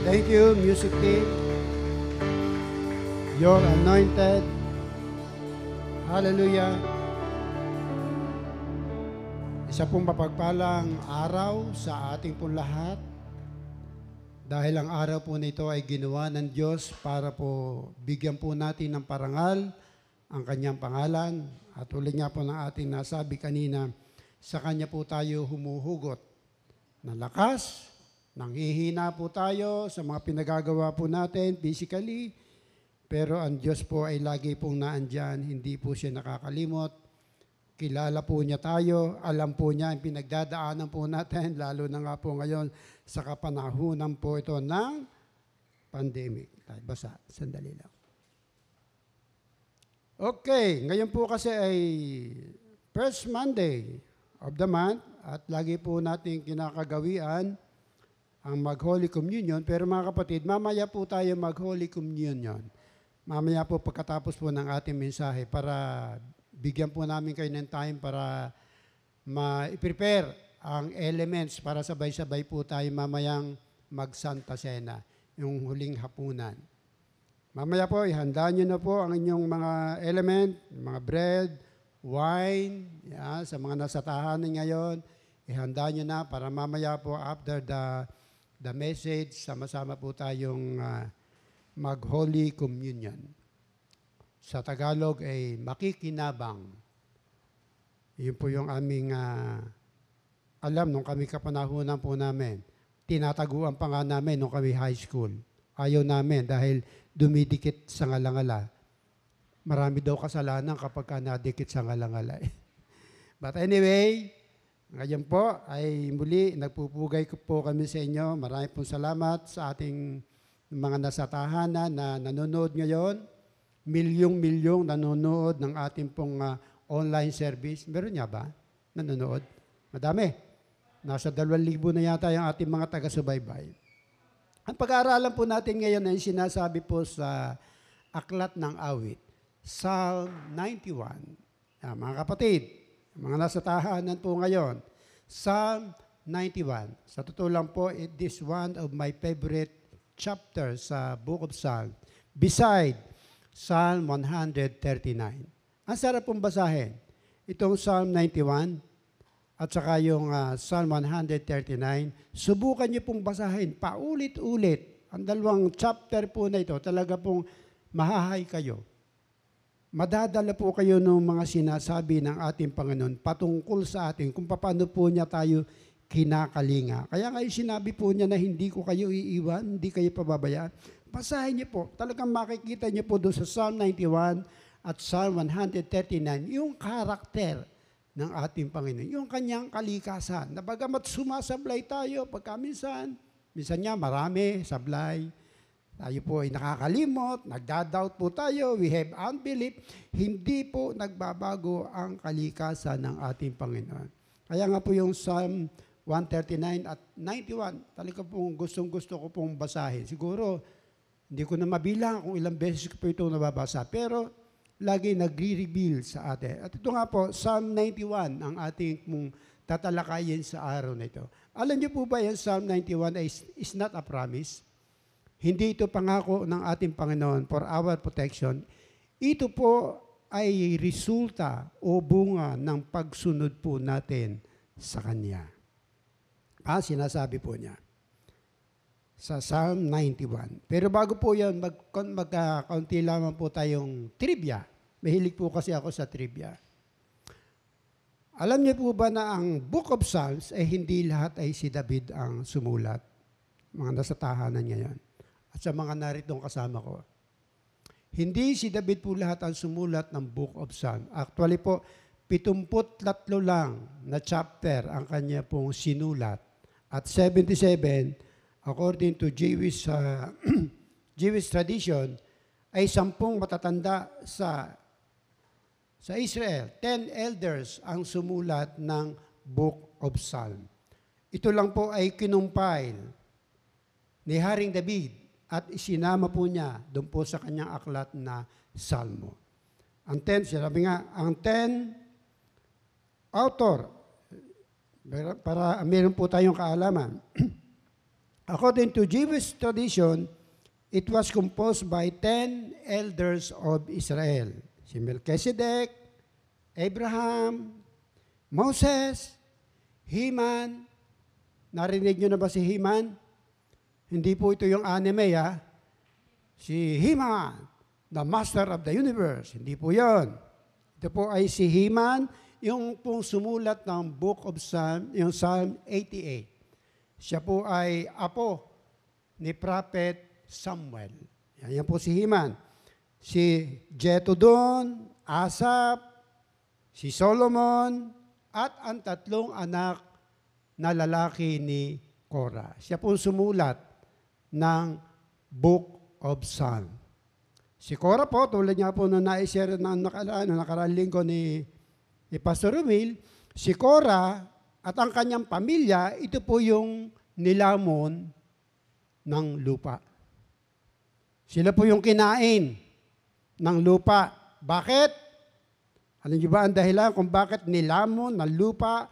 Thank you, music team. You're anointed. Hallelujah. Isa pong mapagpalang araw sa ating pong lahat. Dahil ang araw po nito ay ginawa ng Diyos para po bigyan po natin ng parangal ang kanyang pangalan. At ulit nga po ng ating nasabi kanina, sa kanya po tayo humuhugot ng lakas, nanghihina po tayo sa mga pinagagawa po natin physically, pero ang Diyos po ay lagi pong naandyan, hindi po siya nakakalimot. Kilala po niya tayo, alam po niya ang pinagdadaanan po natin, lalo na nga po ngayon sa kapanahunan po ito ng pandemic. Basa, sandali lang. Okay, ngayon po kasi ay first Monday of the month at lagi po natin kinakagawian ang mag-Holy Communion. Pero mga kapatid, mamaya po tayo mag-Holy Communion. Mamaya po pagkatapos po ng ating mensahe para bigyan po namin kayo ng time para ma-prepare ang elements para sabay-sabay po tayo mamayang mag-Santa Cena, yung huling hapunan. Mamaya po, ihanda nyo na po ang inyong mga element, mga bread, wine, yeah, sa mga nasa tahanan ngayon. Ihanda nyo na para mamaya po after the, the message, sama-sama po tayong uh, mag-Holy Communion. Sa Tagalog ay makikinabang. Yun po yung aming uh, alam nung kami kapanahunan po namin. Tinataguan pa nga namin nung kami high school. Ayaw namin dahil dumidikit sa ngalangala. Marami daw kasalanan kapag ka nadikit sa ngalangala. But anyway, ngayon po ay muli nagpupugay ko po kami sa inyo. Marami pong salamat sa ating mga nasa tahanan na nanonood ngayon. Milyong-milyong nanonood ng ating pong uh, online service. Meron niya ba? Nanonood? Madami. Nasa dalawang libo na yata yung ating mga taga-subaybay. Ang pag-aaralan po natin ngayon ay sinasabi po sa Aklat ng Awit, Psalm 91. Yan, mga kapatid, mga nasa tahanan po ngayon, Psalm 91. Sa totoo lang po, it is one of my favorite chapters sa Book of Psalm. Beside Psalm 139. Ang sarap pong basahin. Itong Psalm 91, at saka yung uh, Psalm 139, subukan niyo pong basahin paulit-ulit. Ang dalawang chapter po na ito, talaga pong mahahay kayo. Madadala po kayo ng mga sinasabi ng ating Panginoon patungkol sa atin kung paano po niya tayo kinakalinga. Kaya nga sinabi po niya na hindi ko kayo iiwan, hindi kayo pababayaan. Basahin niyo po. Talagang makikita niyo po doon sa Psalm 91 at Psalm 139, yung karakter ng ating Panginoon. Yung kanyang kalikasan. Na bagamat sumasablay tayo pagka minsan, minsan niya marami, sablay. Tayo po ay nakakalimot, nagda-doubt po tayo, we have unbelief. Hindi po nagbabago ang kalikasan ng ating Panginoon. Kaya nga po yung Psalm 139 at 91, talaga pong gustong gusto ko pong basahin. Siguro, hindi ko na mabilang kung ilang beses ko po ito nababasa. Pero lagi nagre-reveal sa atin. At ito nga po, Psalm 91 ang ating mong tatalakayin sa araw na ito. Alam niyo po ba yung Psalm 91 is, is not a promise? Hindi ito pangako ng ating Panginoon for our protection. Ito po ay resulta o bunga ng pagsunod po natin sa Kanya. Ah, sinasabi po niya sa Psalm 91. Pero bago po yan, mag, magkakunti lamang po tayong trivia. Mahilig po kasi ako sa trivia. Alam niyo po ba na ang Book of Psalms ay eh, hindi lahat ay si David ang sumulat? Mga nasa tahanan ngayon. At sa mga naritong kasama ko. Hindi si David po lahat ang sumulat ng Book of Psalms. Actually po, 73 lang na chapter ang kanya pong sinulat. At 77 according to Jewish, uh, Jewish tradition, ay sampung matatanda sa sa Israel. Ten elders ang sumulat ng Book of Psalm. Ito lang po ay kinumpile ni Haring David at isinama po niya doon po sa kanyang aklat na Salmo. Ang ten, sinabi nga, ang ten author, para meron po tayong kaalaman, according to Jewish tradition, it was composed by ten elders of Israel. Si Melchizedek, Abraham, Moses, Heman. Narinig nyo na ba si Heman? Hindi po ito yung anime, ha? Si Heman, the master of the universe. Hindi po yon. Ito po ay si Heman, yung pong sumulat ng Book of Psalm, yung Psalm 88. Siya po ay apo ni Prophet Samuel. Yan, yan po si Heman. Si Jetudon, Asap, si Solomon, at ang tatlong anak na lalaki ni Korah. Siya po sumulat ng Book of Psalm. Si Korah po, tulad niya po na na-share na nakaraan, na nakaraan linggo ni, ni Pastor Romil, si Korah at ang kanyang pamilya, ito po yung nilamon ng lupa. Sila po yung kinain ng lupa. Bakit? Alam niyo ba ang dahilan kung bakit nilamon ng lupa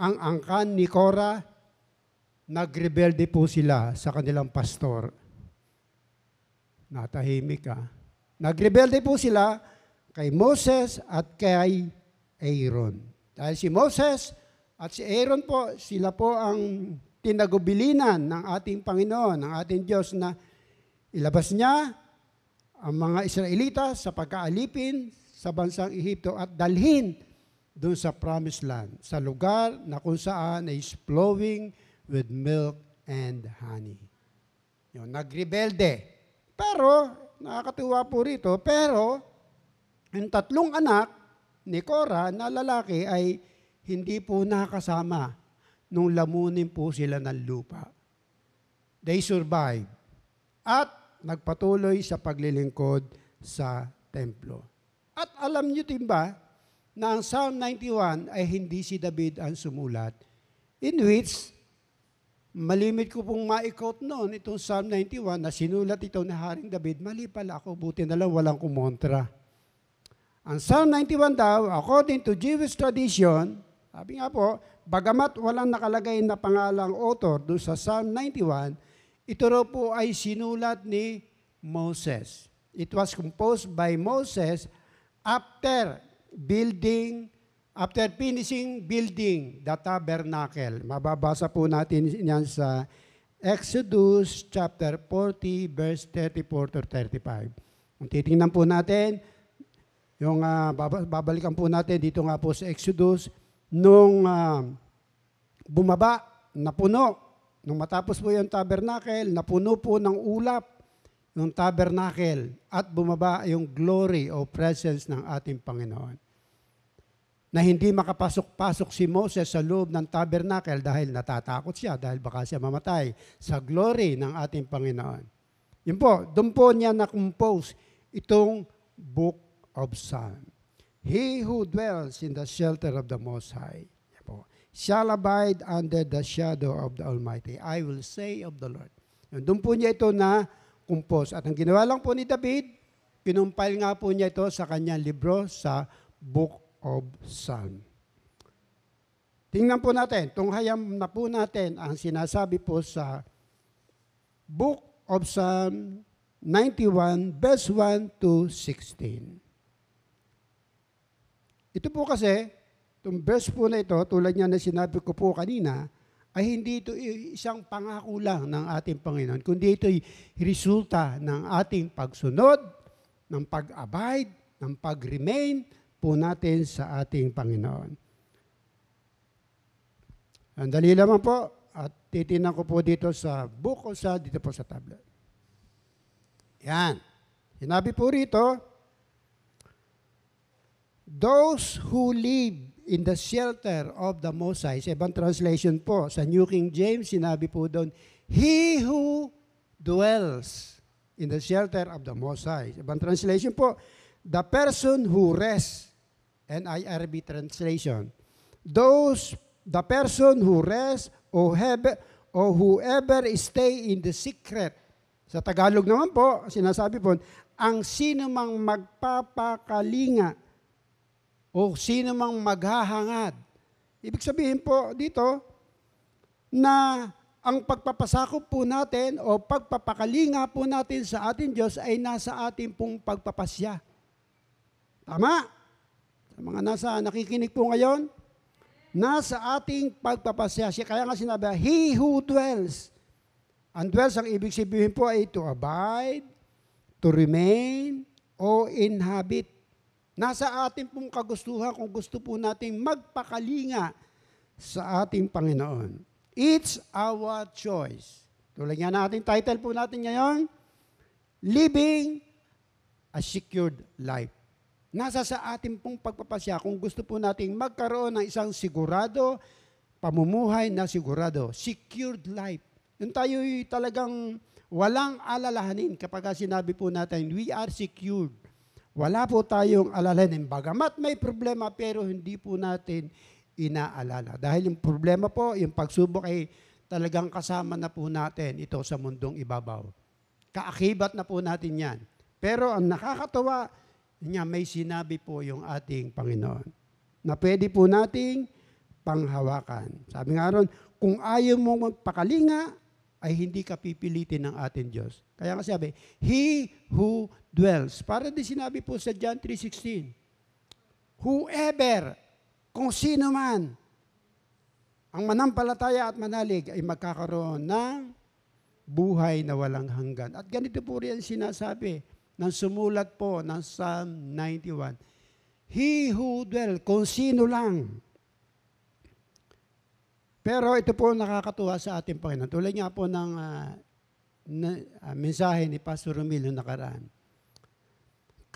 ang angkan ni Korah? Nagrebelde po sila sa kanilang pastor. Natahimik ka. Nagrebelde po sila kay Moses at kay Aaron. Dahil si Moses at si Aaron po, sila po ang tinagubilinan ng ating Panginoon, ng ating Diyos na ilabas niya ang mga Israelita sa pagkaalipin sa bansang Ehipto at dalhin doon sa promised land, sa lugar na kung saan is flowing with milk and honey. Yun, nagrebelde. Pero, nakakatuwa po rito, pero, yung tatlong anak ni Cora na lalaki ay hindi po nakasama nung lamunin po sila ng lupa. They survived. At nagpatuloy sa paglilingkod sa templo. At alam niyo din ba na ang Psalm 91 ay hindi si David ang sumulat, in which malimit ko pong ma-quote noon itong Psalm 91 na sinulat ito ni Haring David, mali pala ako, buti na lang walang kumontra. Ang Psalm 91 daw, according to Jewish tradition, sabi nga po, bagamat walang nakalagay na pangalang author doon sa Psalm 91, ito raw po ay sinulat ni Moses. It was composed by Moses after building, after finishing building the tabernacle. Mababasa po natin yan sa Exodus chapter 40 verse 34 to 35. Kung titingnan po natin, yung uh, babalikan po natin dito nga po sa Exodus, nung uh, bumaba, napuno, nung matapos po yung tabernacle, napuno po ng ulap yung tabernacle at bumaba yung glory o presence ng ating Panginoon. Na hindi makapasok-pasok si Moses sa loob ng tabernacle dahil natatakot siya, dahil baka siya mamatay sa glory ng ating Panginoon. Yun po, doon po niya na-compose itong Book of Psalm. He who dwells in the shelter of the Most High po, shall abide under the shadow of the Almighty. I will say of the Lord. Yun, doon po niya ito na compose. At ang ginawa lang po ni David, pinumpile nga po niya ito sa kanyang libro sa Book of Psalm. Tingnan po natin, tunghayam na po natin ang sinasabi po sa Book of Psalm 91, verse 1 to 16. Ito po kasi, itong verse po na ito, tulad niya na sinabi ko po kanina, ay hindi ito isang pangako lang ng ating Panginoon, kundi ito ay resulta ng ating pagsunod, ng pag-abide, ng pag-remain po natin sa ating Panginoon. Ang dali lamang po, at titinan ko po dito sa book o sa dito po sa tablet. Yan. Sinabi po rito, those who live in the shelter of the Most High. Sa ibang translation po, sa New King James, sinabi po doon, He who dwells in the shelter of the Most High. Ibang translation po, the person who rests, NIRB translation. Those, the person who rests or, have, or whoever stay in the secret. Sa Tagalog naman po, sinasabi po, ang sino mang magpapakalinga o sino mang maghahangad. Ibig sabihin po dito na ang pagpapasakop po natin o pagpapakalinga po natin sa ating Diyos ay nasa ating pong pagpapasya. Tama? Mga nasa nakikinig po ngayon, nasa ating pagpapasya. Kaya nga sinabi, He who dwells. Ang dwells, ang ibig sabihin po ay to abide, to remain, o inhabit. Nasa ating pong kagustuhan kung gusto po nating magpakalinga sa ating Panginoon. It's our choice. Tulad nga natin, title po natin ngayon, Living a Secured Life. Nasa sa ating pong pagpapasya kung gusto po nating magkaroon ng isang sigurado, pamumuhay na sigurado, secured life. Yung tayo talagang walang alalahanin kapag sinabi po natin, we are secured. Wala po tayong alalahanin. Bagamat may problema, pero hindi po natin inaalala. Dahil yung problema po, yung pagsubok ay talagang kasama na po natin ito sa mundong ibabaw. Kaakibat na po natin yan. Pero ang nakakatawa, niya may sinabi po yung ating Panginoon na pwede po nating panghawakan. Sabi nga ron, kung ayaw mo magpakalinga, ay hindi ka pipilitin ng ating Diyos. Kaya nga sabi, He who dwells. Para din sinabi po sa John 3.16, Whoever kung sino man ang manampalataya at manalig ay magkakaroon ng buhay na walang hanggan. At ganito po rin sinasabi ng sumulat po ng Psalm 91. He who dwell, kung sino lang. Pero ito po nakakatuwa sa ating Panginoon. Tulad nga po ng uh, na, uh, mensahe ni Pastor Romil nakaraan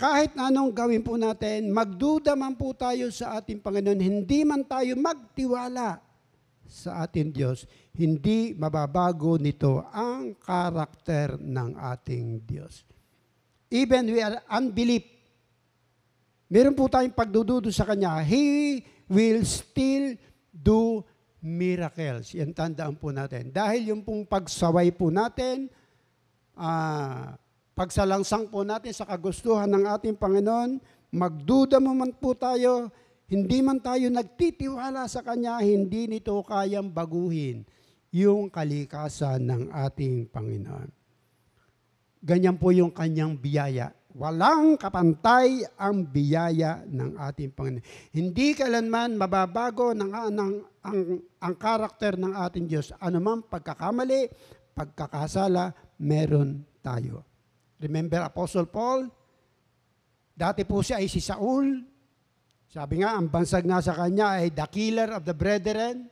kahit anong gawin po natin, magduda man po tayo sa ating Panginoon, hindi man tayo magtiwala sa ating Diyos, hindi mababago nito ang karakter ng ating Diyos. Even we are unbelief, meron po tayong pagdududo sa Kanya, He will still do miracles. Yan tandaan po natin. Dahil yung pong pagsaway po natin, uh, pagsalangsang po natin sa kagustuhan ng ating Panginoon, magduda mo man po tayo, hindi man tayo nagtitiwala sa Kanya, hindi nito kayang baguhin yung kalikasan ng ating Panginoon. Ganyan po yung kanyang biyaya. Walang kapantay ang biyaya ng ating Panginoon. Hindi kailanman mababago ng, ng, ang, ang karakter ng ating Diyos. Anumang pagkakamali, pagkakasala, meron tayo. Remember Apostle Paul? Dati po siya ay si Saul. Sabi nga, ang bansag nga sa kanya ay the killer of the brethren.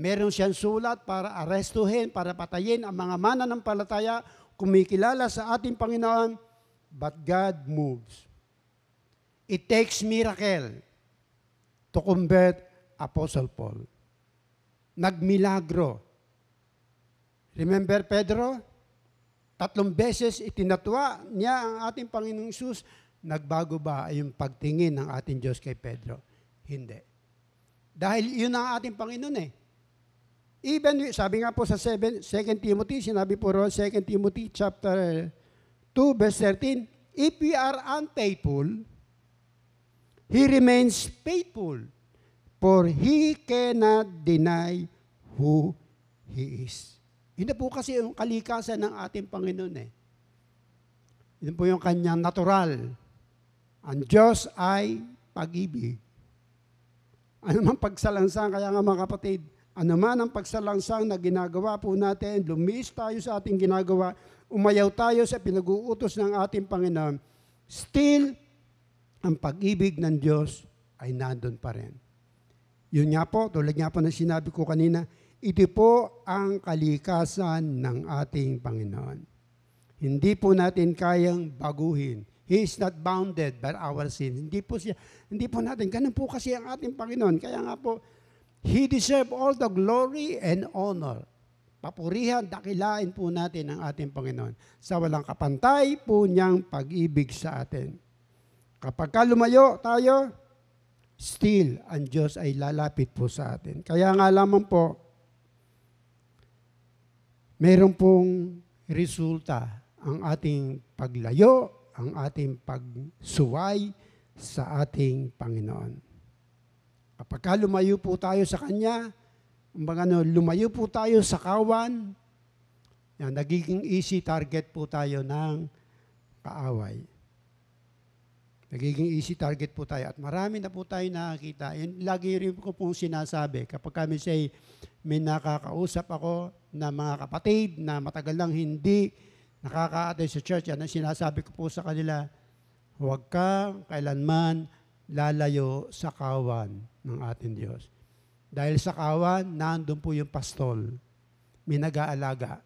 Meron siyang sulat para arestuhin, para patayin ang mga mananampalataya, kumikilala sa ating Panginoon, but God moves. It takes miracle to convert Apostle Paul. Nagmilagro. Remember Pedro? Tatlong beses itinatwa niya ang ating Panginoong Isus. Nagbago ba yung pagtingin ng ating Diyos kay Pedro? Hindi. Dahil yun ang ating Panginoon eh. Even, sabi nga po sa 7, 2 Timothy, sinabi po ron, 2 Timothy chapter 2, verse 13, If we are unfaithful, He remains faithful, for He cannot deny who He is. Hindi po kasi yung kalikasan ng ating Panginoon eh. Yun po yung kanyang natural. Ang Diyos ay pag-ibig. Ano man pagsalangsang, kaya nga mga kapatid, ano man ang pagsalangsang na ginagawa po natin, lumis tayo sa ating ginagawa, umayaw tayo sa pinag-uutos ng ating Panginoon, still, ang pag-ibig ng Diyos ay nandun pa rin. Yun nga po, tulad nga po na sinabi ko kanina, ito po ang kalikasan ng ating Panginoon. Hindi po natin kayang baguhin. He is not bounded by our sins. Hindi po siya, hindi po natin. Ganun po kasi ang ating Panginoon. Kaya nga po, He deserve all the glory and honor. Papurihan, dakilain po natin ang ating Panginoon sa walang kapantay po niyang pag-ibig sa atin. Kapag ka lumayo tayo, still ang Diyos ay lalapit po sa atin. Kaya nga lamang po, meron pong resulta ang ating paglayo, ang ating pagsuway sa ating Panginoon. Kapag lumayo po tayo sa Kanya, Kumbaga, ano, lumayo po tayo sa kawan, yan, nagiging easy target po tayo ng kaaway. Nagiging easy target po tayo. At marami na po tayo nakakita. Yan, lagi rin ko pong sinasabi, kapag kami say, may nakakausap ako na mga kapatid na matagal lang hindi nakaka sa church, yan ang sinasabi ko po sa kanila, huwag ka kailanman lalayo sa kawan ng ating Diyos. Dahil sa kawan, nandun po yung pastol. May nag-aalaga.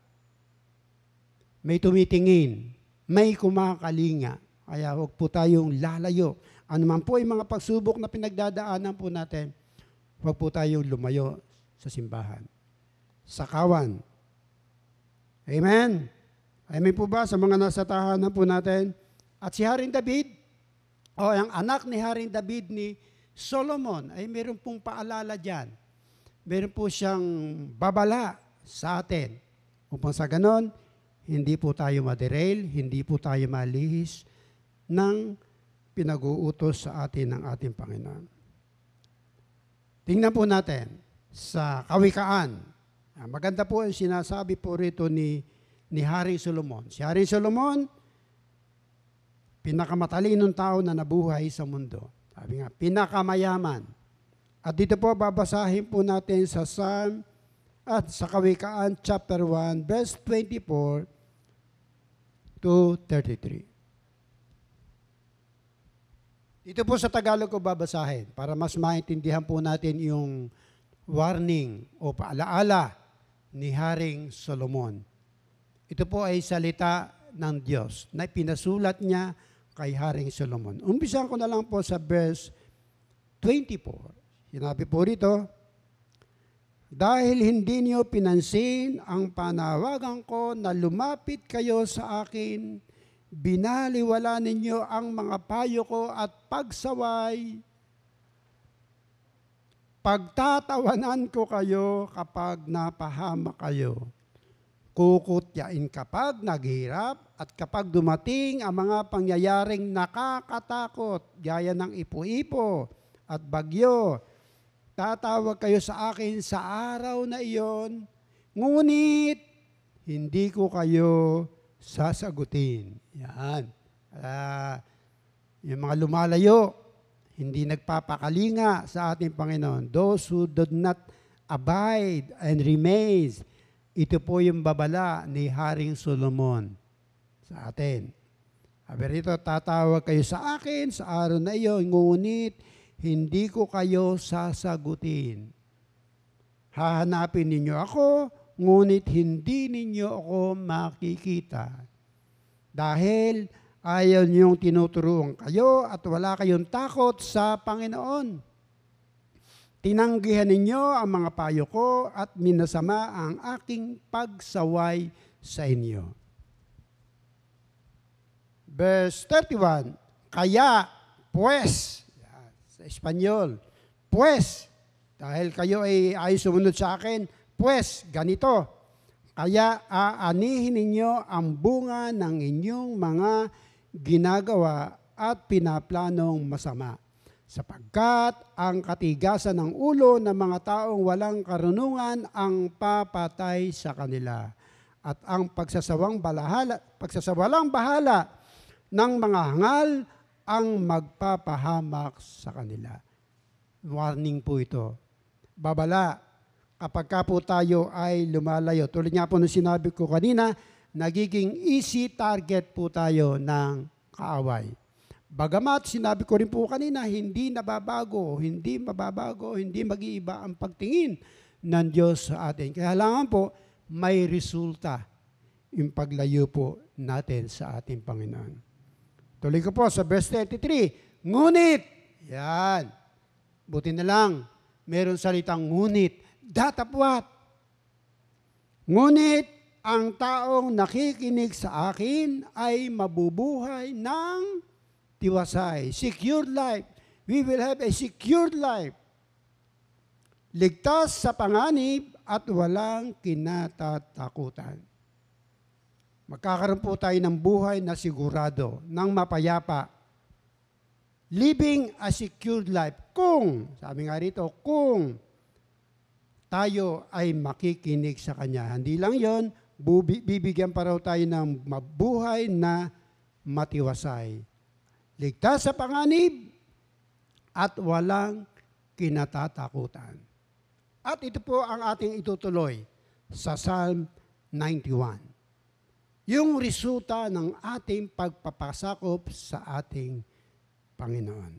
May tumitingin. May kumakalinga. Kaya huwag po tayong lalayo. Ano man po yung mga pagsubok na pinagdadaanan po natin, huwag po tayong lumayo sa simbahan. Sa kawan. Amen? Amen po ba sa mga nasa tahanan po natin? At si Haring David, o ang anak ni Haring David ni Solomon, ay meron pong paalala dyan. Meron po siyang babala sa atin. Upang sa ganon, hindi po tayo maderail, hindi po tayo malihis, ng pinag-uutos sa atin ng ating Panginoon. Tingnan po natin sa kawikaan. Ah, Maganda po ang sinasabi po rito ni, ni Haring Solomon. Si Haring Solomon, pinakamatalinong tao na nabuhay sa mundo. Sabi nga, pinakamayaman. At dito po babasahin po natin sa Psalm at sa Kawikaan chapter 1 verse 24 to 33. Dito po sa Tagalog ko babasahin para mas maintindihan po natin yung warning o paalaala ni Haring Solomon. Ito po ay salita ng Diyos na pinasulat niya kay Haring Solomon. Umpisahan ko na lang po sa verse 24. Sinabi po rito, Dahil hindi niyo pinansin ang panawagan ko na lumapit kayo sa akin, binaliwala ninyo ang mga payo ko at pagsaway. Pagtatawanan ko kayo kapag napahama kayo. Kukutyain kapag naghirap at kapag dumating ang mga pangyayaring nakakatakot, gaya ng ipo-ipo at bagyo. Tatawag kayo sa akin sa araw na iyon, ngunit hindi ko kayo sasagutin. Yan. Uh, yung mga lumalayo, hindi nagpapakalinga sa ating Panginoon. Those who did not abide and remains, ito po yung babala ni Haring Solomon sa atin. Sabi rito, tatawag kayo sa akin sa araw na iyon, ngunit hindi ko kayo sasagutin. Hahanapin ninyo ako, ngunit hindi ninyo ako makikita. Dahil ayaw niyong tinuturuan kayo at wala kayong takot sa Panginoon. Tinanggihan ninyo ang mga payo ko at minasama ang aking pagsaway sa inyo. Verse 31, Kaya, pues, sa Espanyol, pues, dahil kayo ay ay sumunod sa akin, pues, ganito, kaya aanihin ninyo ang bunga ng inyong mga ginagawa at pinaplanong masama. Sapagkat ang katigasan ng ulo ng mga taong walang karunungan ang papatay sa kanila. At ang pagsasawang balahala, pagsasawalang bahala ng mga hangal ang magpapahamak sa kanila. Warning po ito. Babala, kapag ka po tayo ay lumalayo. Tulad nga po nung sinabi ko kanina, nagiging easy target po tayo ng kaaway. Bagamat sinabi ko rin po kanina, hindi nababago, hindi mababago, hindi mag-iiba ang pagtingin ng Diyos sa atin. Kaya lang po, may resulta yung paglayo po natin sa ating Panginoon. Tuloy ko po sa verse 33, Ngunit, yan, buti na lang, meron salitang ngunit, datapwat. Ngunit ang taong nakikinig sa akin ay mabubuhay ng tiwasay. Secured life. We will have a secured life. Ligtas sa panganib at walang kinatatakutan. Magkakaroon po tayo ng buhay na sigurado, ng mapayapa. Living a secured life. Kung, sabi nga rito, kung tayo ay makikinig sa Kanya. Hindi lang yon, bibigyan pa raw tayo ng mabuhay na matiwasay. Ligtas sa panganib at walang kinatatakutan. At ito po ang ating itutuloy sa Psalm 91. Yung resulta ng ating pagpapasakop sa ating Panginoon.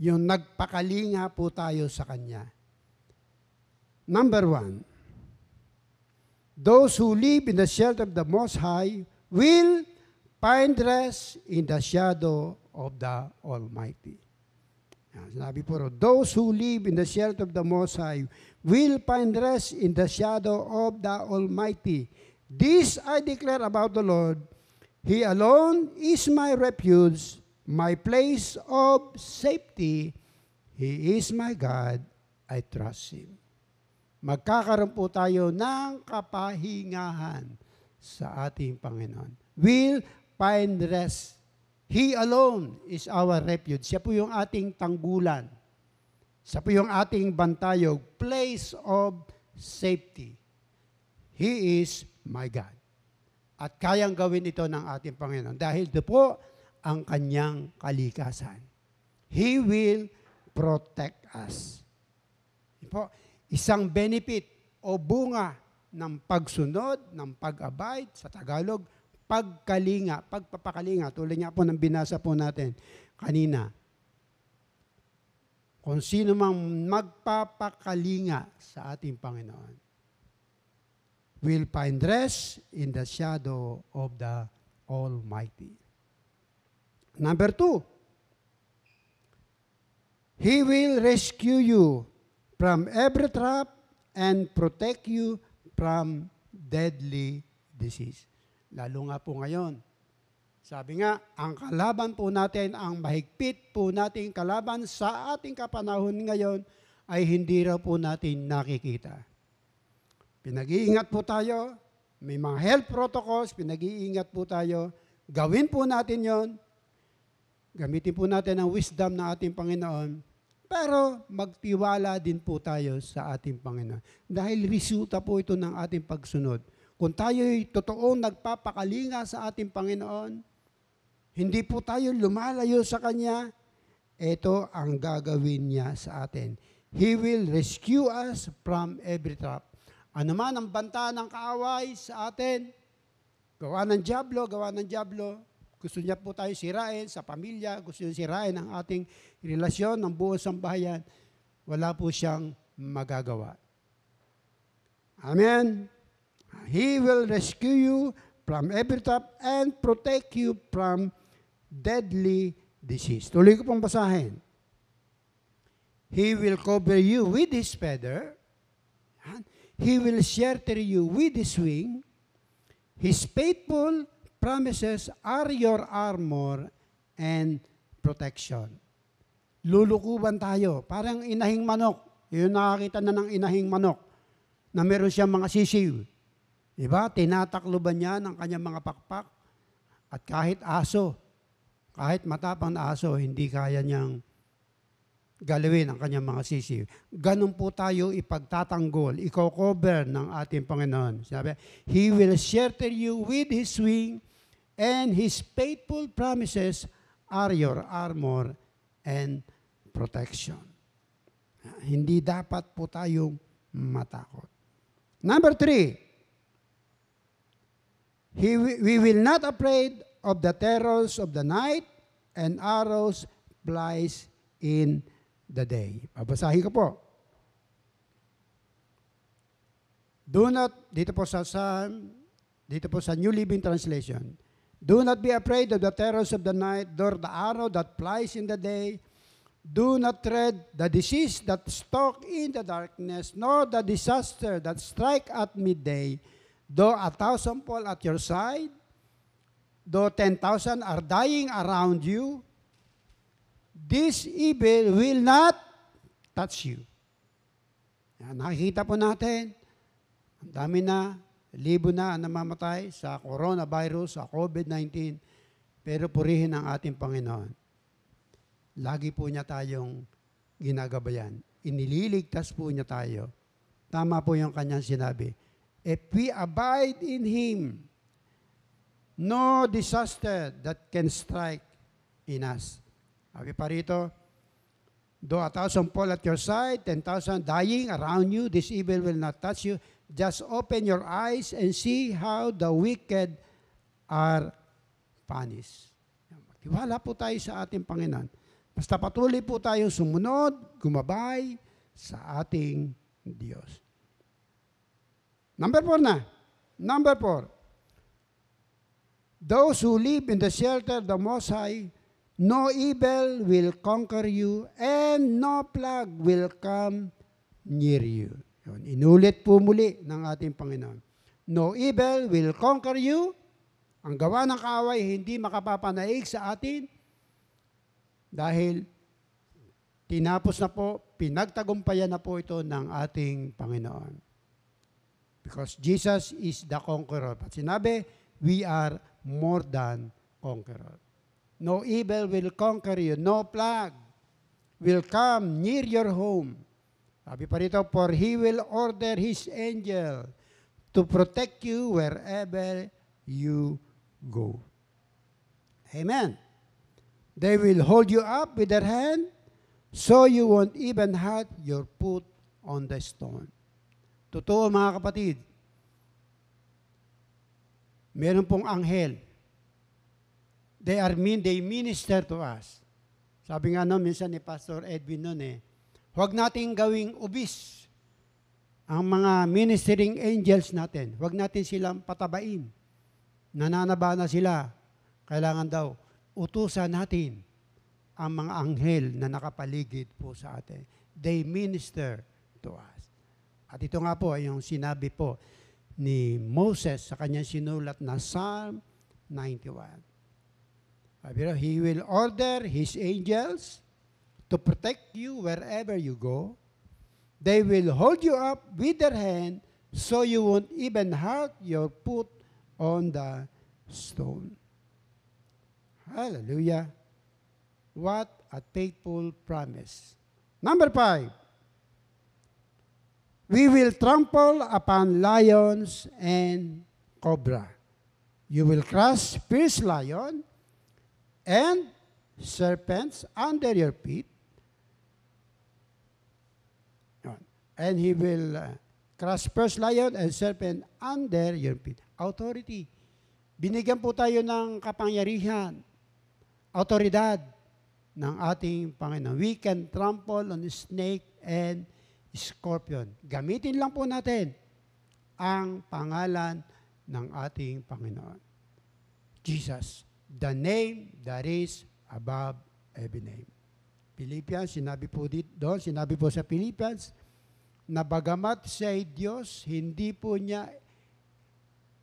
Yung nagpakalinga po tayo sa Kanya. Number one, those who live in the shelter of the Most High will find rest in the shadow of the Almighty. Yan, Sinabi po those who live in the shelter of the Most High will find rest in the shadow of the Almighty. This I declare about the Lord. He alone is my refuge, my place of safety. He is my God. I trust Him. Magkakaroon po tayo ng kapahingahan sa ating Panginoon. Will find rest. He alone is our refuge. Siya po yung ating tanggulan. Siya po yung ating bantayog, place of safety. He is my God. At kayang gawin ito ng ating Panginoon dahil ito po ang kanyang kalikasan. He will protect us. Po, isang benefit o bunga ng pagsunod, ng pag-abide sa Tagalog, pagkalinga, pagpapakalinga. Tulad nga po ng binasa po natin kanina. Kung sino mang magpapakalinga sa ating Panginoon will find rest in the shadow of the Almighty. Number two, He will rescue you from every trap and protect you from deadly disease. Lalo nga po ngayon. Sabi nga, ang kalaban po natin, ang mahigpit po nating kalaban sa ating kapanahon ngayon ay hindi raw po natin nakikita. Pinag-iingat po tayo, may mga health protocols, pinag-iingat po tayo. Gawin po natin yon. Gamitin po natin ang wisdom ng ating Panginoon. Pero magtiwala din po tayo sa ating Panginoon. Dahil resulta po ito ng ating pagsunod. Kung tayo'y totoong nagpapakalinga sa ating Panginoon, hindi po tayo lumalayo sa Kanya, ito ang gagawin niya sa atin. He will rescue us from every trap. Ano man ang banta ng kaaway sa atin, gawa ng Diablo, gawa ng Diablo, gusto niya po tayo sirain sa pamilya, gusto niya sirain ang ating relasyon ng buo sambahayan, wala po siyang magagawa. Amen. He will rescue you from every trap and protect you from deadly disease. Tuloy ko pong basahin. He will cover you with His feather. He will shelter you with His wing. His faithful promises are your armor and protection. Lulukuban tayo. Parang inahing manok. Yun nakakita na ng inahing manok na meron siyang mga sisiw. Diba? Tinatakloban niya ng kanyang mga pakpak. At kahit aso, kahit matapang na aso, hindi kaya niyang galawin ang kanyang mga sisiw. Ganun po tayo ipagtatanggol, i-cover ng ating Panginoon. Sabi, He will shelter you with His wing and His faithful promises are your armor and protection. Hindi dapat po tayong matakot. Number three, he, we will not afraid of the terrors of the night and arrows flies in the day. Babasahin ko po. Do not, dito po sa, sa dito po sa New Living Translation, Do not be afraid of the terrors of the night, nor the arrow that flies in the day. Do not dread the disease that stalk in the darkness, nor the disaster that strike at midday. Though a thousand fall at your side, though ten thousand are dying around you, this evil will not touch you. Yan, nakikita po natin, ang dami na, libo na ang namamatay sa coronavirus, sa COVID-19, pero purihin ang ating Panginoon. Lagi po niya tayong ginagabayan. inililigtas po niya tayo. Tama po yung kanyang sinabi. If we abide in Him, no disaster that can strike in us. Sabi pa rito, Though a thousand fall at your side, ten thousand dying around you, this evil will not touch you. Just open your eyes and see how the wicked are punished. Tiwala po tayo sa ating Panginoon. Basta patuloy po tayong sumunod, gumabay sa ating Diyos. Number four na. Number four. Those who live in the shelter of the Most High No evil will conquer you and no plague will come near you. Inulit po muli ng ating Panginoon. No evil will conquer you. Ang gawa ng kaaway hindi makapapanaig sa atin dahil tinapos na po, pinagtagumpayan na po ito ng ating Panginoon. Because Jesus is the conqueror. At sinabi, we are more than conqueror. No evil will conquer you. No plague will come near your home. Sabi pa rito, for He will order His angel to protect you wherever you go. Amen. They will hold you up with their hand so you won't even hurt your foot on the stone. Totoo mga kapatid, meron pong anghel they are mean, they minister to us. Sabi nga no, minsan ni Pastor Edwin noon eh, huwag nating gawing ubis ang mga ministering angels natin. Huwag natin silang patabain. Nananaba na sila. Kailangan daw, utusan natin ang mga anghel na nakapaligid po sa atin. They minister to us. At ito nga po ay yung sinabi po ni Moses sa kanyang sinulat na Psalm 91. He will order His angels to protect you wherever you go. They will hold you up with their hand so you won't even hurt your foot on the stone. Hallelujah. What a faithful promise. Number five. We will trample upon lions and cobra. You will crush fierce lion and serpents under your feet. And he will uh, crush first lion and serpent under your feet. Authority. Binigyan po tayo ng kapangyarihan, autoridad ng ating Panginoon. We can trample on snake and scorpion. Gamitin lang po natin ang pangalan ng ating Panginoon. Jesus the name that is above every name. Philippians, sinabi po dito, doon, sinabi po sa Philippians, na bagamat siya Diyos, hindi po niya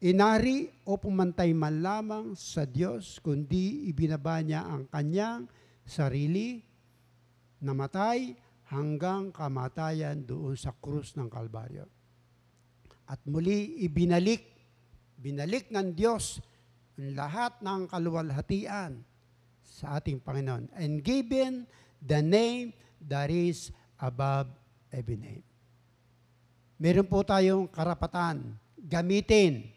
inari o pumantay man lamang sa Diyos, kundi ibinaba niya ang kanyang sarili, namatay hanggang kamatayan doon sa krus ng Kalbaryo. At muli ibinalik, binalik ng Diyos lahat ng kaluwalhatian sa ating Panginoon and given the name that is above every name. Meron po tayong karapatan gamitin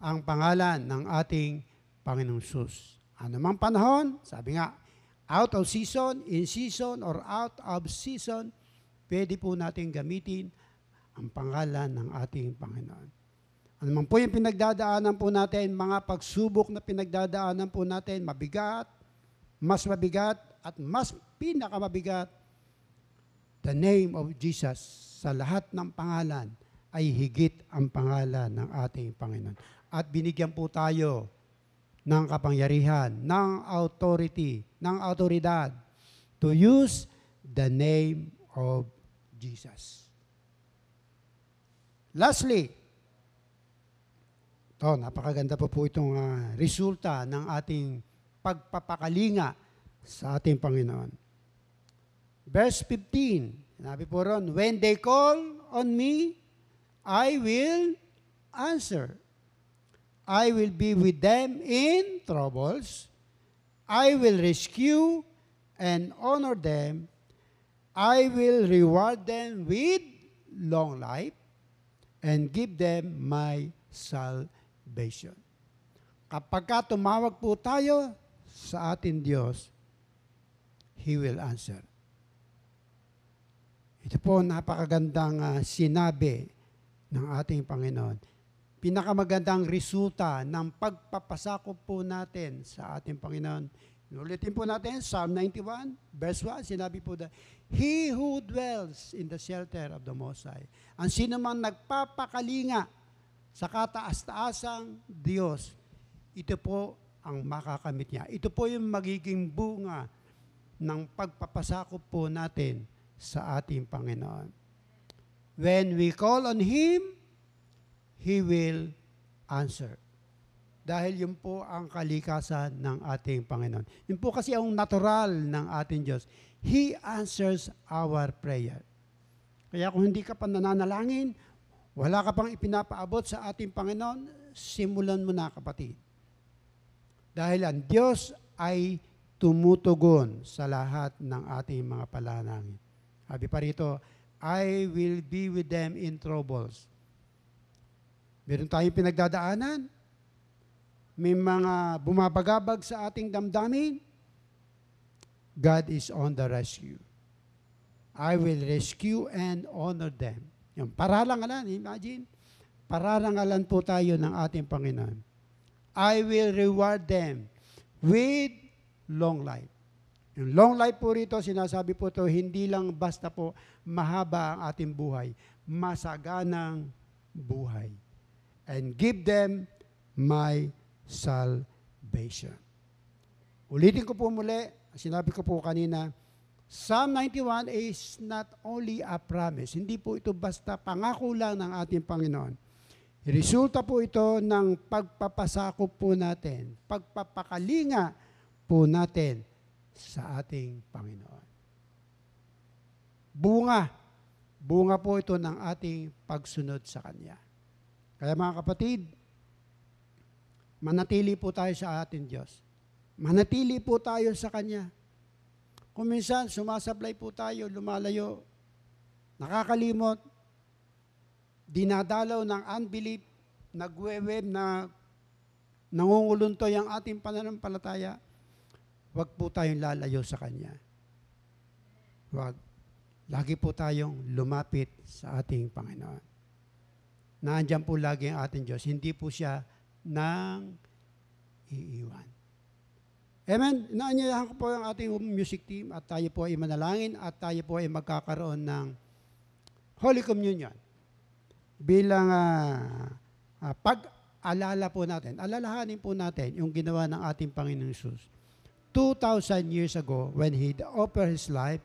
ang pangalan ng ating Panginoong Sus. Ano mang panahon, sabi nga, out of season, in season, or out of season, pwede po natin gamitin ang pangalan ng ating Panginoon. Ano man po yung pinagdadaanan po natin, mga pagsubok na pinagdadaanan po natin, mabigat, mas mabigat, at mas pinakamabigat, the name of Jesus sa lahat ng pangalan ay higit ang pangalan ng ating Panginoon. At binigyan po tayo ng kapangyarihan, ng authority, ng autoridad to use the name of Jesus. Lastly, ito, napakaganda po po itong uh, resulta ng ating pagpapakalinga sa ating Panginoon. Verse 15, sinabi po ron, When they call on me, I will answer. I will be with them in troubles. I will rescue and honor them. I will reward them with long life and give them my salvation. Kapag ka tumawag po tayo sa ating Diyos, He will answer. Ito po napakagandang uh, sinabi ng ating Panginoon. Pinakamagandang resulta ng pagpapasakop po natin sa ating Panginoon. Ulitin po natin, Psalm 91, verse 1, sinabi po na, He who dwells in the shelter of the Most High. Ang sino man nagpapakalinga sa kataas-taasang Diyos, ito po ang makakamit niya. Ito po yung magiging bunga ng pagpapasakop po natin sa ating Panginoon. When we call on Him, He will answer. Dahil yun po ang kalikasan ng ating Panginoon. Yun po kasi ang natural ng ating Diyos. He answers our prayer. Kaya kung hindi ka pa nananalangin, wala ka pang ipinapaabot sa ating Panginoon, simulan mo na kapatid. Dahil ang Diyos ay tumutugon sa lahat ng ating mga palanangin. Sabi pa rito, I will be with them in troubles. Meron tayong pinagdadaanan, may mga bumabagabag sa ating damdamin, God is on the rescue. I will rescue and honor them. Yung pararangalan, imagine, pararangalan po tayo ng ating Panginoon. I will reward them with long life. Yung long life po rito, sinasabi po to hindi lang basta po mahaba ang ating buhay, masaganang buhay. And give them my salvation. Ulitin ko po muli, sinabi ko po kanina, Psalm 91 is not only a promise. Hindi po ito basta pangako lang ng ating Panginoon. Resulta po ito ng pagpapasakop po natin, pagpapakalinga po natin sa ating Panginoon. Bunga. Bunga po ito ng ating pagsunod sa Kanya. Kaya mga kapatid, manatili po tayo sa ating Diyos. Manatili po tayo sa Kanya. Kung minsan, sumasablay po tayo, lumalayo, nakakalimot, dinadalaw ng unbelief, nagweweb na nangunguluntoy ang ating pananampalataya, huwag po tayong lalayo sa Kanya. Huwag. Lagi po tayong lumapit sa ating Panginoon. Nandiyan po lagi ang ating Diyos. Hindi po siya nang iiwan. Amen. Inaanyayahan ko po ang ating music team at tayo po ay manalangin at tayo po ay magkakaroon ng Holy Communion bilang uh, uh, pag-alala po natin. Alalahanin po natin yung ginawa ng ating Panginoong Jesus 2,000 years ago when He offered His life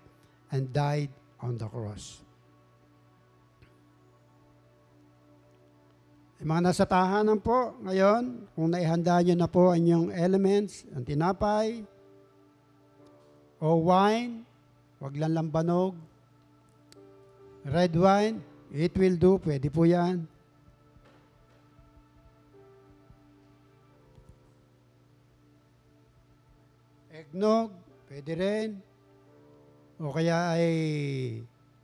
and died on the cross. Yung mga nasa tahanan po ngayon, kung naihanda nyo na po ang inyong elements, ang tinapay, o wine, wag lang lambanog, red wine, it will do, pwede po yan. Eggnog, pwede rin. O kaya ay,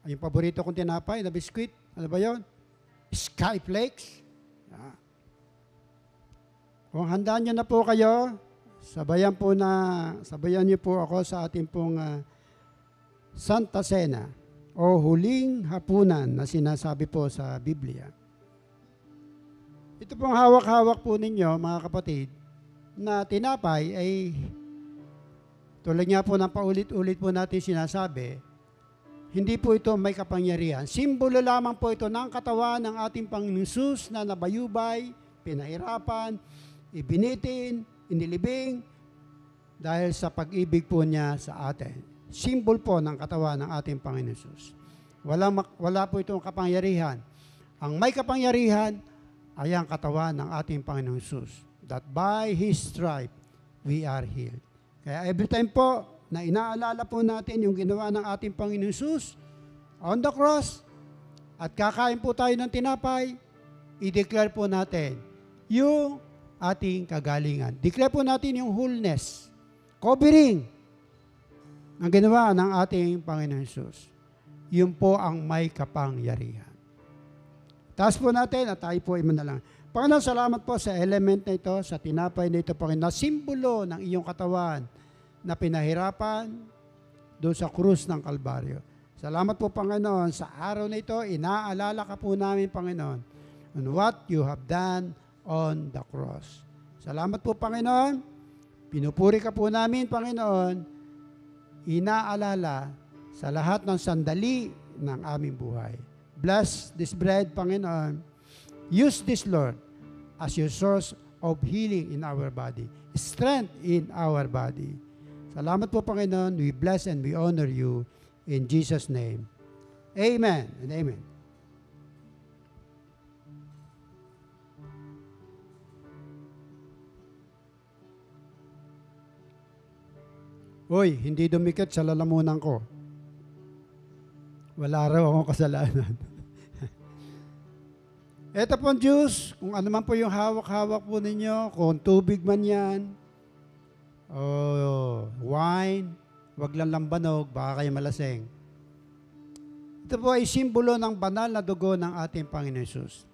ay yung paborito kong tinapay na biskuit. Ano ba yon? Skyflakes. Kung handa nyo na po kayo, sabayan po na, sabayan niyo po ako sa ating pong uh, Santa Cena o huling hapunan na sinasabi po sa Biblia. Ito pong hawak-hawak po ninyo, mga kapatid, na tinapay ay tulad nga po ng paulit-ulit po natin sinasabi, hindi po ito may kapangyarihan. Simbolo lamang po ito ng katawan ng ating Panginoon na nabayubay, pinahirapan, ibinitin, inilibing, dahil sa pag-ibig po niya sa atin. Simbol po ng katawan ng ating Panginoon Jesus. Wala, wala po itong kapangyarihan. Ang may kapangyarihan ay ang katawan ng ating Panginoong Jesus. That by His stripe, we are healed. Kaya every time po na inaalala po natin yung ginawa ng ating Panginoon Jesus on the cross at kakain po tayo ng tinapay, i-declare po natin yung ating kagalingan. Declare po natin yung wholeness, covering ang ginawa ng ating Panginoon Jesus. yun po ang may kapangyarihan. Taas po natin at tayo po ay manalang. Panginoon, salamat po sa element na ito, sa tinapay na ito, Panginoon, na simbolo ng iyong katawan na pinahirapan doon sa krus ng Kalbaryo. Salamat po, Panginoon, sa araw na ito, inaalala ka po namin, Panginoon, on what you have done on the cross. Salamat po, Panginoon. Pinupuri ka po namin, Panginoon, inaalala sa lahat ng sandali ng aming buhay. Bless this bread, Panginoon. Use this, Lord, as your source of healing in our body, strength in our body. Salamat po, Panginoon. We bless and we honor you in Jesus' name. Amen and amen. Uy, hindi dumikit sa lalamunan ko. Wala raw akong kasalanan. Ito pong juice, kung ano man po yung hawak-hawak po ninyo, kung tubig man yan, o wine, wag lang lambanog, baka kayo malaseng. Ito po ay simbolo ng banal na dugo ng ating Panginoon Yesus.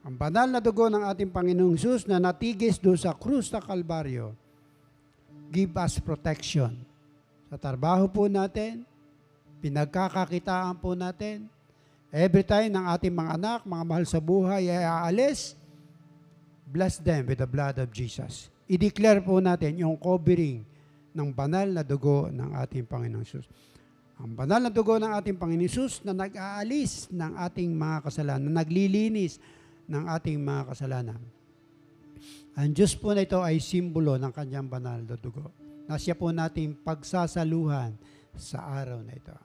Ang banal na dugo ng ating Panginoong Yesus na natigis doon sa krus ng Kalbaryo, give us protection. Sa trabaho po natin, pinagkakakitaan po natin, every time ng ating mga anak, mga mahal sa buhay ay aalis, bless them with the blood of Jesus. I-declare po natin yung covering ng banal na dugo ng ating Panginoong Yesus. Ang banal na dugo ng ating Panginoong Yesus na nag-aalis ng ating mga kasalanan, na naglilinis ng ating mga kasalanan. Ang Diyos po na ito ay simbolo ng kanyang banal na dugo na siya po nating pagsasaluhan sa araw na ito.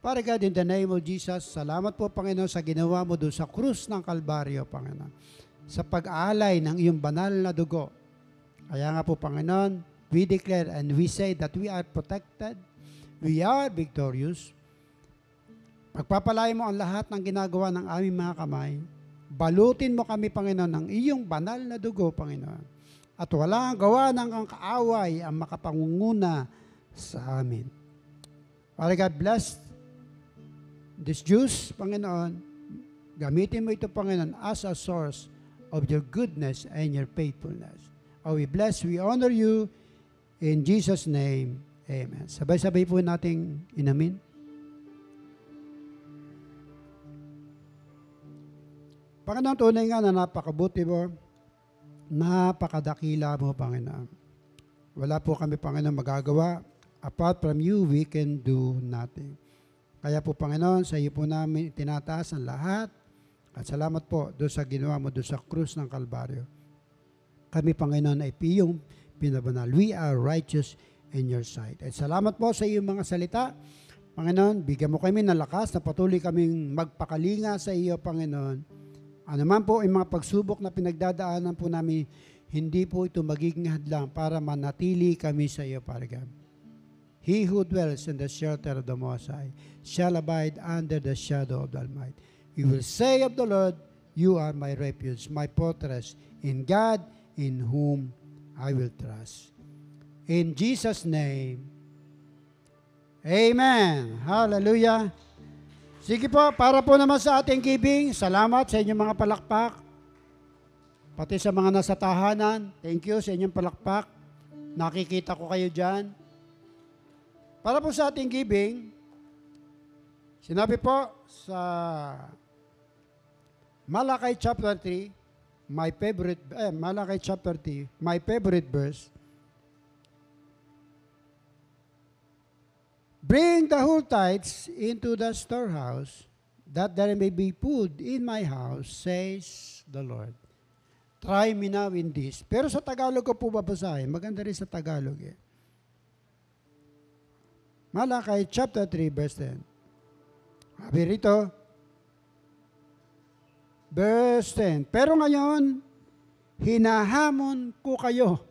Para God, in the name of Jesus, salamat po, Panginoon, sa ginawa mo doon sa krus ng Kalbaryo, Panginoon. Sa pag-aalay ng iyong banal na dugo. Kaya nga po, Panginoon, we declare and we say that we are protected, we are victorious. Pagpapalay mo ang lahat ng ginagawa ng aming mga kamay, balutin mo kami, Panginoon, ng iyong banal na dugo, Panginoon. At wala ang gawa ng ang kaaway ang makapangunguna sa amin. Father God, bless this juice, Panginoon. Gamitin mo ito, Panginoon, as a source of your goodness and your faithfulness. Oh, we bless, we honor you. In Jesus' name, Amen. Sabay-sabay po nating inamin. Panginoon, tunay nga na napakabuti mo, napakadakila mo, Panginoon. Wala po kami, Panginoon, magagawa. Apart from you, we can do nothing. Kaya po, Panginoon, sa iyo po namin tinataas ang lahat. At salamat po doon sa ginawa mo doon sa krus ng Kalbaryo. Kami, Panginoon, ay piyong pinabanal. We are righteous in your sight. At salamat po sa iyong mga salita. Panginoon, bigyan mo kami ng lakas na patuloy kaming magpakalinga sa iyo, Panginoon. Ano man po yung mga pagsubok na pinagdadaanan po namin, hindi po ito magiging hadlang para manatili kami sa iyo, Paragan. He who dwells in the shelter of the Most High shall abide under the shadow of the Almighty. We will say of the Lord, You are my refuge, my fortress, in God in whom I will trust. In Jesus' name, Amen. Hallelujah. Sige po, para po naman sa ating giving, salamat sa inyong mga palakpak. Pati sa mga nasa tahanan, thank you sa inyong palakpak. Nakikita ko kayo dyan. Para po sa ating giving, sinabi po sa Malakay chapter 3, my favorite, eh, Malakay chapter 3, my favorite verse, Bring the whole tithes into the storehouse, that there may be food in my house, says the Lord. Try me now in this. Pero sa Tagalog ko po babasahin. Maganda rin sa Tagalog eh. Malakay chapter 3 verse 10. Sabi rito, verse 10. Pero ngayon, hinahamon ko kayo.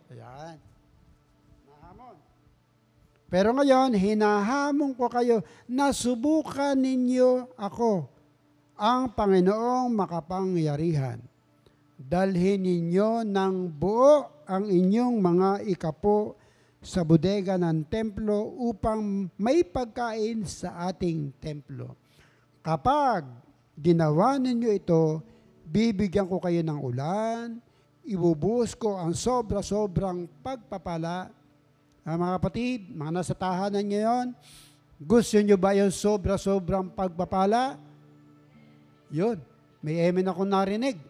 Pero ngayon, hinahamon ko kayo na subukan ninyo ako, ang Panginoong makapangyarihan. Dalhin ninyo ng buo ang inyong mga ikapo sa bodega ng templo upang may pagkain sa ating templo. Kapag ginawa ninyo ito, bibigyan ko kayo ng ulan, ibubuhos ko ang sobra-sobrang pagpapala. Ah, mga kapatid, mga nasa tahanan ngayon, gusto nyo ba yung sobra-sobrang pagpapala? Yun, may amen ako narinig.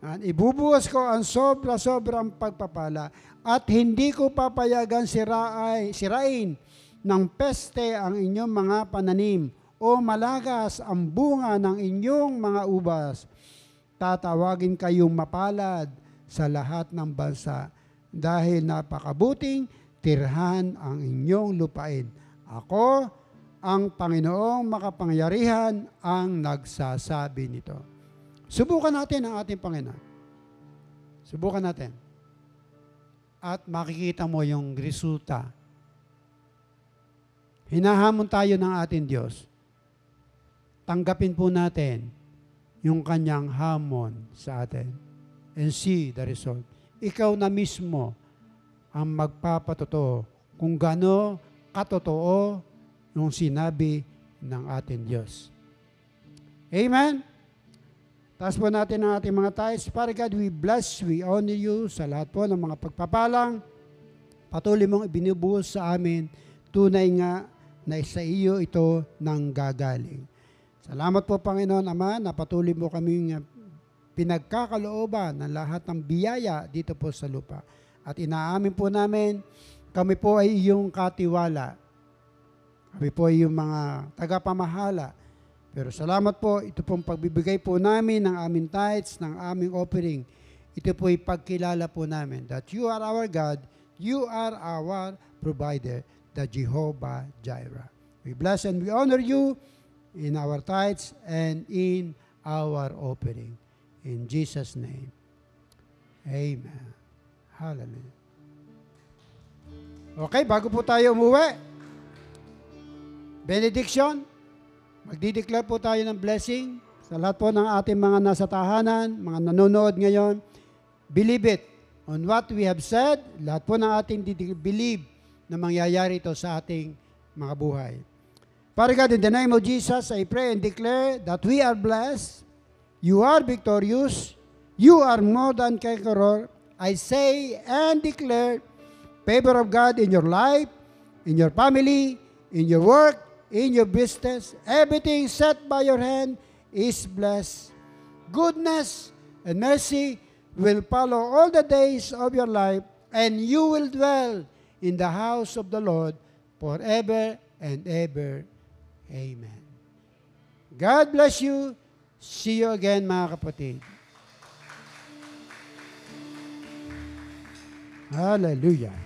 At ibubuhos ko ang sobra-sobrang pagpapala at hindi ko papayagan sirai, sirain ng peste ang inyong mga pananim o malagas ang bunga ng inyong mga ubas. Tatawagin kayong mapalad sa lahat ng bansa dahil napakabuting tirhan ang inyong lupain. Ako, ang Panginoong makapangyarihan ang nagsasabi nito. Subukan natin ang ating Panginoon. Subukan natin. At makikita mo yung resulta. Hinahamon tayo ng ating Diyos. Tanggapin po natin yung kanyang hamon sa atin. And see the result. Ikaw na mismo ang magpapatotoo kung gaano katotoo yung sinabi ng ating Diyos. Amen? Taas po natin ang ating mga tithes. Father God, we bless, we honor you sa lahat po ng mga pagpapalang. Patuloy mong ibinubuhos sa amin. Tunay nga na sa iyo ito nang gagaling. Salamat po Panginoon Ama na patuloy mo kaming pinagkakalooban ng lahat ng biyaya dito po sa lupa. At inaamin po namin, kami po ay iyong katiwala. Kami po ay yung mga tagapamahala. Pero salamat po, ito pong pagbibigay po namin ng aming tithes, ng aming offering. Ito po ay pagkilala po namin that you are our God, you are our provider, the Jehovah Jireh. We bless and we honor you in our tithes and in our offering. In Jesus' name. Amen. Hallelujah. Okay, bago po tayo umuwi, benediction. Magdideclare po tayo ng blessing sa lahat po ng ating mga nasa tahanan, mga nanonood ngayon. Believe it on what we have said. Lahat po ng ating believe na mangyayari ito sa ating mga buhay. Father God, in the name of Jesus, I pray and declare that we are blessed. You are victorious. You are more than conqueror. I say and declare favor of God in your life, in your family, in your work, in your business. Everything set by your hand is blessed. Goodness and mercy will follow all the days of your life, and you will dwell in the house of the Lord forever and ever. Amen. God bless you. See you again, mga kapatid. Hallelujah.